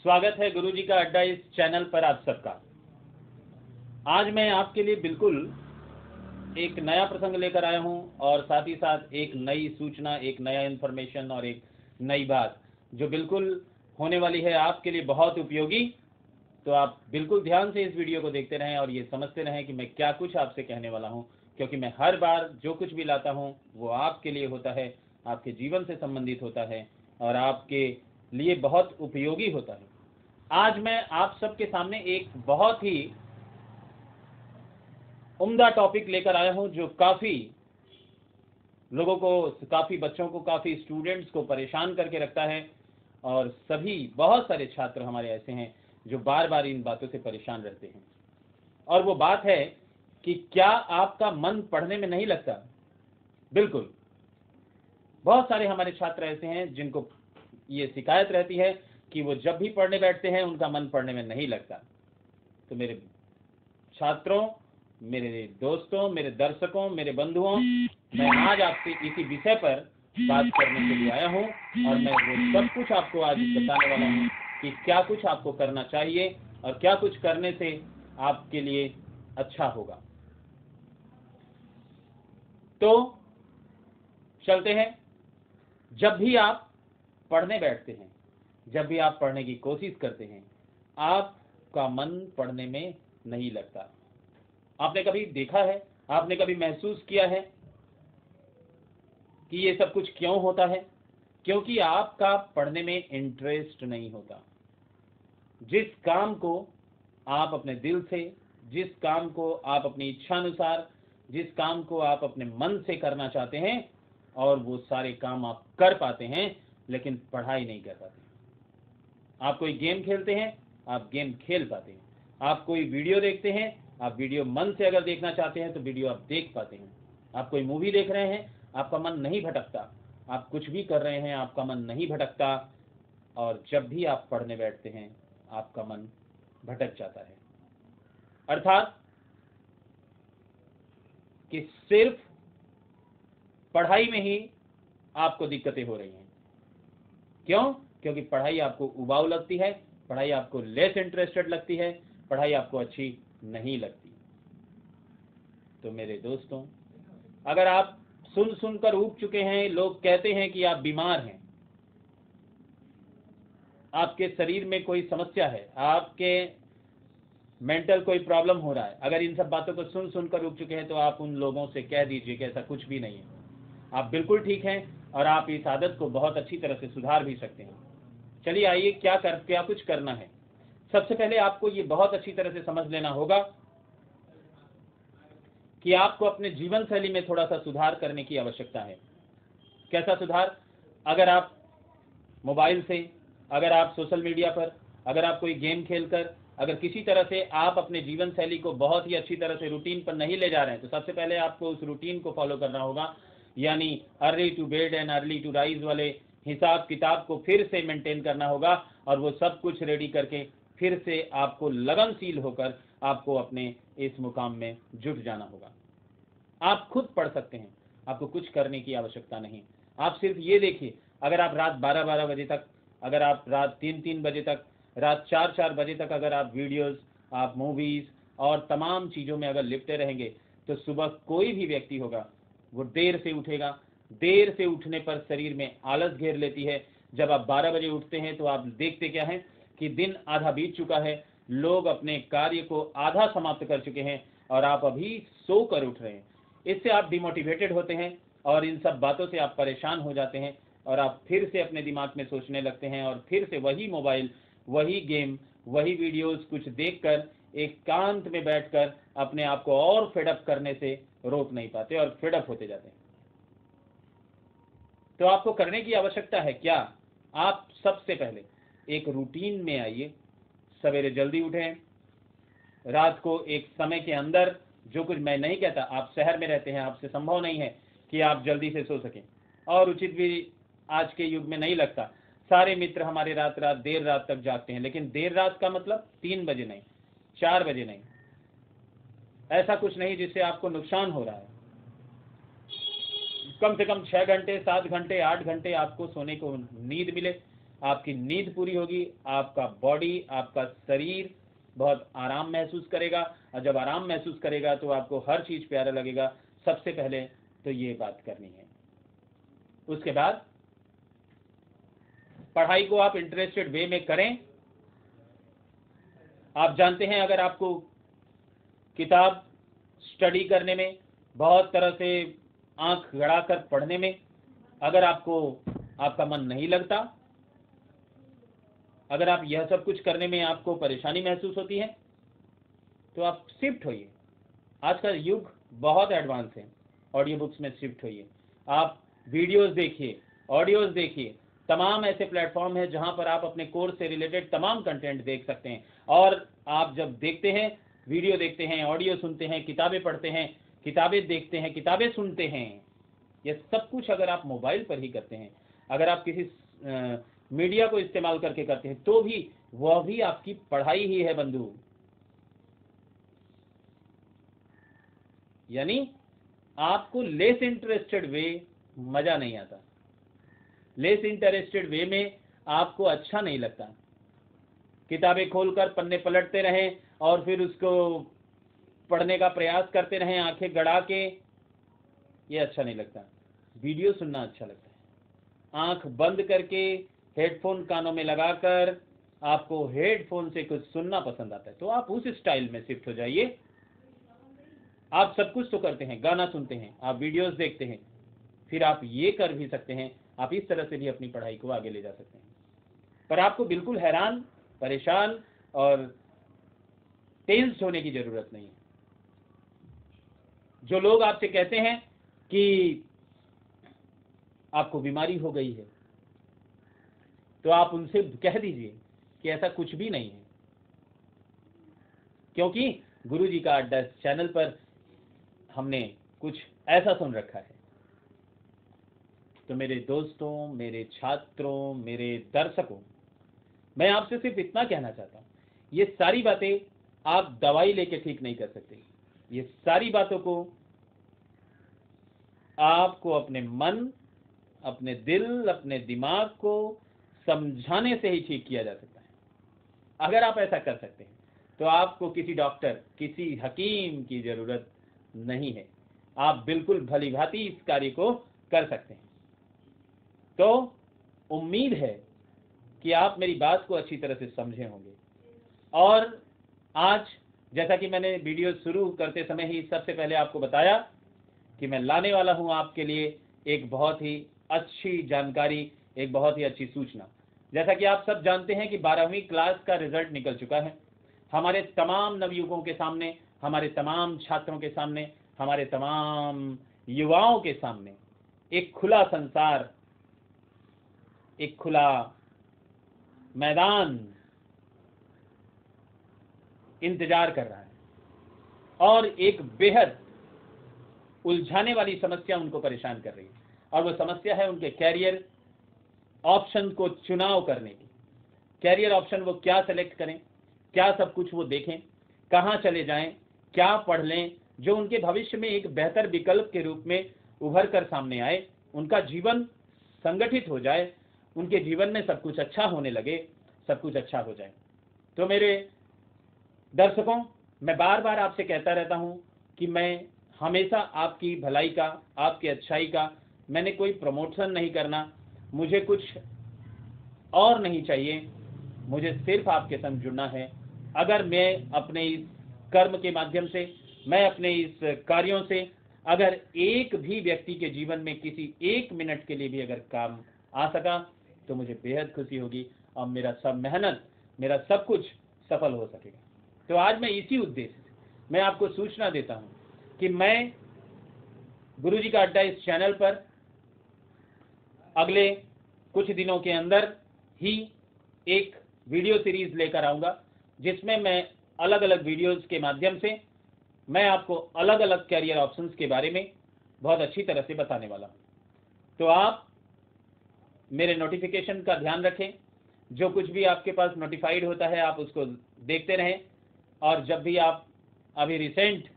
स्वागत है गुरुजी का अड्डा इस चैनल पर आप सबका। आज मैं आपके लिए बिल्कुल एक नया प्रसंग लेकर आया हूँ और साथ ही साथ एक नई सूचना, एक नया इन्फॉर्मेशन और एक नई बात जो बिल्कुल होने वाली है आपके लिए बहुत उपयोगी। तो आप बिल्कुल ध्यान से इस वीडियो को देखते रहें और ये समझते रहें कि मैं क्या कुछ आपसे कहने वाला हूँ, क्योंकि मैं हर बार जो कुछ भी लाता हूँ, वो आपके लिए होता है, आपके जीवन से संबंधित होता है और आपके लिए बहुत उपयोगी होता है। आज मैं आप सबके सामने एक बहुत ही उम्दा टॉपिक लेकर आया हूँ, जो काफ़ी लोगों को, काफ़ी बच्चों को, काफ़ी स्टूडेंट्स को परेशान करके रखता है और सभी, बहुत सारे छात्र हमारे ऐसे हैं जो बार बार इन बातों से परेशान रहते हैं। और वो बात है कि क्या आपका मन पढ़ने में नहीं लगता? बिल्कुल। बहुत सारे हमारे छात्र ऐसे हैं जिनको ये शिकायत रहती है कि वो जब भी पढ़ने बैठते हैं, उनका मन पढ़ने में नहीं लगता। तो मेरे छात्रों, मेरे दोस्तों, मेरे दर्शकों, मेरे बंधुओं, मैं आज आपसे इसी विषय पर बात करने के लिए आया हूँ और मैं वो सब कुछ आपको आज बताने वाला हूँ कि क्या कुछ आपको करना चाहिए और क्या कुछ करने से आपके लिए अच्छा होगा। तो चलते हैं। जब भी आप पढ़ने बैठते हैं। जब भी आप पढ़ने की कोशिश करते हैं, आपका मन पढ़ने में नहीं लगता। आपने कभी देखा है? आपने कभी महसूस किया है कि ये सब कुछ क्यों होता है? क्योंकि आपका पढ़ने में इंटरेस्ट नहीं होता। जिस काम को आप अपने दिल से, जिस काम को आप अपनी इच्छा अनुसार जिस काम को आप अपने मन से करना चाहते हैं, और वो सारे काम आप कर पाते हैं लेकिन पढ़ाई नहीं कर पाते। आप कोई गेम खेलते हैं, आप गेम खेल पाते हैं। आप कोई वीडियो देखते हैं, आप वीडियो मन से अगर देखना चाहते हैं तो वीडियो आप देख पाते हैं। आप कोई मूवी देख रहे हैं, आपका मन नहीं भटकता। आप कुछ भी कर रहे हैं, आपका मन नहीं भटकता, और जब भी आप पढ़ने बैठते हैं, आपका मन भटक जाता है। अर्थात कि सिर्फ़ पढ़ाई में ही आपको दिक्कतें हो रही हैं। क्यों? क्योंकि पढ़ाई आपको उबाऊ लगती है, पढ़ाई आपको लेस इंटरेस्टेड लगती है, पढ़ाई आपको अच्छी नहीं लगती। तो मेरे दोस्तों, अगर आप सुन सुनकर उग चुके हैं, लोग कहते हैं कि आप बीमार हैं, आपके शरीर में कोई समस्या है, आपके मेंटल कोई प्रॉब्लम हो रहा है, अगर इन सब बातों को सुन सुनकर उग चुके हैं तो आप उन लोगों से कह दीजिए कि ऐसा कुछ भी नहीं है। आप बिल्कुल ठीक हैं और आप इस आदत को बहुत अच्छी तरह से सुधार भी सकते हैं। चलिए आइए, क्या कर, क्या कुछ करना है। सबसे पहले आपको ये बहुत अच्छी तरह से समझ लेना होगा कि आपको अपने जीवन शैली में थोड़ा सा सुधार करने की आवश्यकता है। कैसा सुधार? अगर आप मोबाइल से, अगर आप सोशल मीडिया पर, अगर आप कोई गेम खेलकर, अगर किसी तरह से आप अपने जीवन शैली को बहुत ही अच्छी तरह से रूटीन पर नहीं ले जा रहे हैं तो सबसे पहले आपको उस रूटीन को फॉलो करना होगा। यानी early to bed and early to rise वाले हिसाब किताब को फिर से मेंटेन करना होगा और वो सब कुछ रेडी करके फिर से आपको लगनशील होकर आपको अपने इस मुकाम में जुट जाना होगा। आप खुद पढ़ सकते हैं, आपको कुछ करने की आवश्यकता नहीं। आप सिर्फ़ ये देखिए, अगर आप रात 12-12 बजे तक, अगर आप रात तीन तीन बजे तक, रात चार चार बजे तक अगर आप वीडियोस आप मूवीज़ और तमाम चीज़ों में अगर लिपटे रहेंगे तो सुबह कोई भी व्यक्ति होगा वो देर से उठेगा। देर से उठने पर शरीर में आलस घेर लेती है। जब आप 12 बजे उठते हैं तो आप देखते क्या है कि दिन आधा बीत चुका है। लोग अपने कार्य को आधा समाप्त कर चुके हैं और आप अभी सो कर उठ रहे हैं। इससे आप डिमोटिवेटेड होते हैं और इन सब बातों से आप परेशान हो जाते हैं और आप फिर से अपने दिमाग में सोचने लगते हैं और फिर से वही मोबाइल, वही गेम, वही वीडियोस कुछ देखकर एकांत में बैठकर अपने आप को और फेडअप करने से रोक नहीं पाते और फेडअप होते जाते हैं। तो आपको करने की आवश्यकता है क्या? आप सबसे पहले एक रूटीन में आइए। सवेरे जल्दी उठें। रात को एक समय के अंदर जो कुछ मैं नहीं कहता, आप शहर में रहते हैं, आपसे संभव नहीं है कि आप जल्दी से सो सकें। और उचित भी आज के युग में नहीं लगता। सारे मित्र हमारे रात रात देर रात तक जागते हैं, लेकिन देर रात का मतलब तीन बजे नहीं, चार बजे नहीं। ऐसा कुछ नहीं जिससे आपको नुकसान हो रहा है। कम से कम छह घंटे, सात घंटे, आठ घंटे आपको सोने को नींद मिले। आपकी नींद पूरी होगी, आपका बॉडी आपका शरीर बहुत आराम महसूस करेगा। और जब आराम महसूस करेगा तो आपको हर चीज़ प्यारा लगेगा। सबसे पहले तो ये बात करनी है। उसके बाद पढ़ाई को आप इंटरेस्टेड वे में करें। आप जानते हैं, अगर आपको किताब स्टडी करने में, बहुत तरह से आँख गड़ाकर पढ़ने में, अगर आपको, आपका मन नहीं लगता, अगर आप यह सब कुछ करने में आपको परेशानी महसूस होती है तो आप शिफ्ट होइए। आज का युग बहुत एडवांस है ऑडियो बुक्स में शिफ्ट होइए। आप वीडियोस देखिए ऑडियोज देखिए, तमाम ऐसे प्लेटफॉर्म है जहाँ पर आप अपने कोर्स से रिलेटेड तमाम कंटेंट देख सकते हैं। और आप जब देखते हैं वीडियो देखते हैं ऑडियो सुनते हैं किताबें पढ़ते हैं किताबें देखते हैं किताबें सुनते हैं। यह सब कुछ अगर आप मोबाइल पर ही करते हैं अगर आप किसी आ, मीडिया को इस्तेमाल करके करते हैं तो भी वह भी आपकी पढ़ाई ही है बंधु। यानी आपको लेस इंटरेस्टेड वे मज़ा नहीं आता। लेस इंटरेस्टेड वे में आपको अच्छा नहीं लगता। किताबें खोलकर पन्ने पलटते रहें और फिर उसको पढ़ने का प्रयास करते रहें, आँखें गड़ा के। ये अच्छा नहीं लगता। वीडियो सुनना अच्छा लगता है। आँख बंद करके हेडफोन कानों में लगाकर आपको हेडफोन से कुछ सुनना पसंद आता है। तो आप उस स्टाइल में शिफ्ट हो जाइए। आप सब कुछ तो करते हैं, गाना सुनते हैं, आप वीडियोस देखते हैं। फिर आप ये कर भी सकते हैं, आप इस तरह से भी अपनी पढ़ाई को आगे ले जा सकते हैं। पर आपको बिल्कुल हैरान, परेशान और टेंस होने की ज़रूरत नहीं है। जो लोग आपसे कहते हैं कि आपको बीमारी हो गई है तो आप उनसे कह दीजिए कि ऐसा कुछ भी नहीं है। क्योंकि गुरु जी का अड्डा चैनल पर हमने कुछ ऐसा सुन रखा है। तो मेरे दोस्तों, मेरे छात्रों, मेरे दर्शकों, मैं आपसे सिर्फ़ इतना कहना चाहता हूँ, ये सारी बातें आप दवाई लेके ठीक नहीं कर सकते। ये सारी बातों को आपको अपने मन, अपने दिल, अपने दिमाग को समझाने से ही ठीक किया जा सकता है। अगर आप ऐसा कर सकते हैं तो आपको किसी डॉक्टर, किसी हकीम की ज़रूरत नहीं है। आप बिल्कुल भली भांति इस कार्य को कर सकते हैं। तो उम्मीद है कि आप मेरी बात को अच्छी तरह से समझे होंगे। और आज, जैसा कि मैंने वीडियो शुरू करते समय ही सबसे पहले आपको बताया कि मैं लाने वाला हूँ आपके लिए एक बहुत ही अच्छी जानकारी, एक बहुत ही अच्छी सूचना। जैसा कि आप सब जानते हैं कि बारहवीं क्लास का रिज़ल्ट निकल चुका है। हमारे तमाम नवयुगों के सामने, हमारे तमाम छात्रों के सामने, हमारे तमाम युवाओं के सामने एक खुला संसार, एक खुला मैदान इंतज़ार कर रहा है। और एक बेहद उलझाने वाली समस्या उनको परेशान कर रही है। और वो समस्या है उनके कैरियर ऑप्शन को चुनाव करने की। कैरियर ऑप्शन वो क्या सेलेक्ट करें, क्या सब कुछ वो देखें, कहाँ चले जाएँ, क्या पढ़ लें, जो उनके भविष्य में एक बेहतर विकल्प के रूप में उभर कर सामने आए, उनका जीवन संगठित हो जाए, उनके जीवन में सब कुछ अच्छा होने लगे, सब कुछ अच्छा हो जाए। तो मेरे दर्शकों, मैं बार बार आपसे कहता रहता हूँ कि मैं हमेशा आपकी भलाई का, आपकी अच्छाई का, मैंने कोई प्रमोशन नहीं करना। मुझे कुछ और नहीं चाहिए। मुझे सिर्फ़ आपके संग जुड़ना है। अगर मैं अपने इस कर्म के माध्यम से, मैं अपने इस कार्यों से, अगर एक भी व्यक्ति के जीवन में किसी एक मिनट के लिए भी अगर काम आ सका तो मुझे बेहद खुशी होगी और मेरा सब मेहनत, मेरा सब कुछ सफल हो सकेगा। तो आज मैं इसी उद्देश्य से, मैं आपको सूचना देता हूँ कि मैं गुरु जी का अड्डा इस चैनल पर अगले कुछ दिनों के अंदर ही एक वीडियो सीरीज़ लेकर आऊँगा, जिसमें मैं अलग अलग वीडियोस के माध्यम से, मैं आपको अलग अलग कैरियर ऑप्शंस के बारे में बहुत अच्छी तरह से बताने वाला हूँ। तो आप मेरे नोटिफिकेशन का ध्यान रखें, जो कुछ भी आपके पास नोटिफाइड होता है, आप उसको देखते रहें। और जब भी आप अभी रिसेंट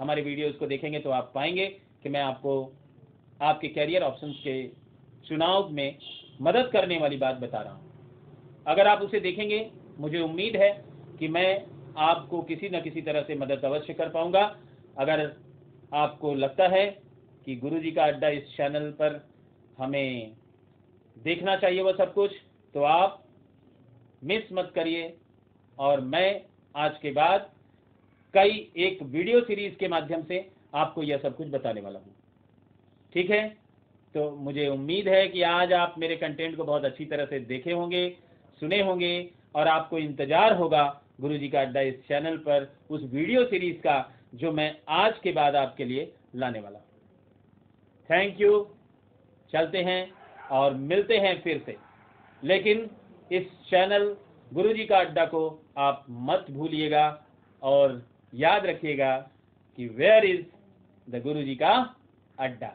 हमारे वीडियोस को देखेंगे तो आप पाएँगे कि मैं आपको, आपके कैरियर ऑप्शंस के चुनाव में मदद करने वाली बात बता रहा हूँ। अगर आप उसे देखेंगे, मुझे उम्मीद है कि मैं आपको किसी न किसी तरह से मदद अवश्य कर पाऊँगा। अगर आपको लगता है कि गुरु जी का अड्डा इस चैनल पर हमें देखना चाहिए वह सब कुछ तो आप मिस मत करिए और मैं आज के बाद कई एक वीडियो सीरीज़ के माध्यम से आपको यह सब कुछ बताने वाला हूँ। ठीक है? तो मुझे उम्मीद है कि आज आप मेरे कंटेंट को बहुत अच्छी तरह से देखे होंगे, सुने होंगे और आपको इंतज़ार होगा गुरु जी का अड्डा इस चैनल पर उस वीडियो सीरीज़ का जो मैं आज के बाद आपके लिए लाने वाला थैंक यू चलते हैं और मिलते हैं फिर से। लेकिन इस चैनल गुरु जी का अड्डा को आप मत भूलिएगा और याद रखिएगा कि वेयर इज़ द गुरु जी का अड्डा?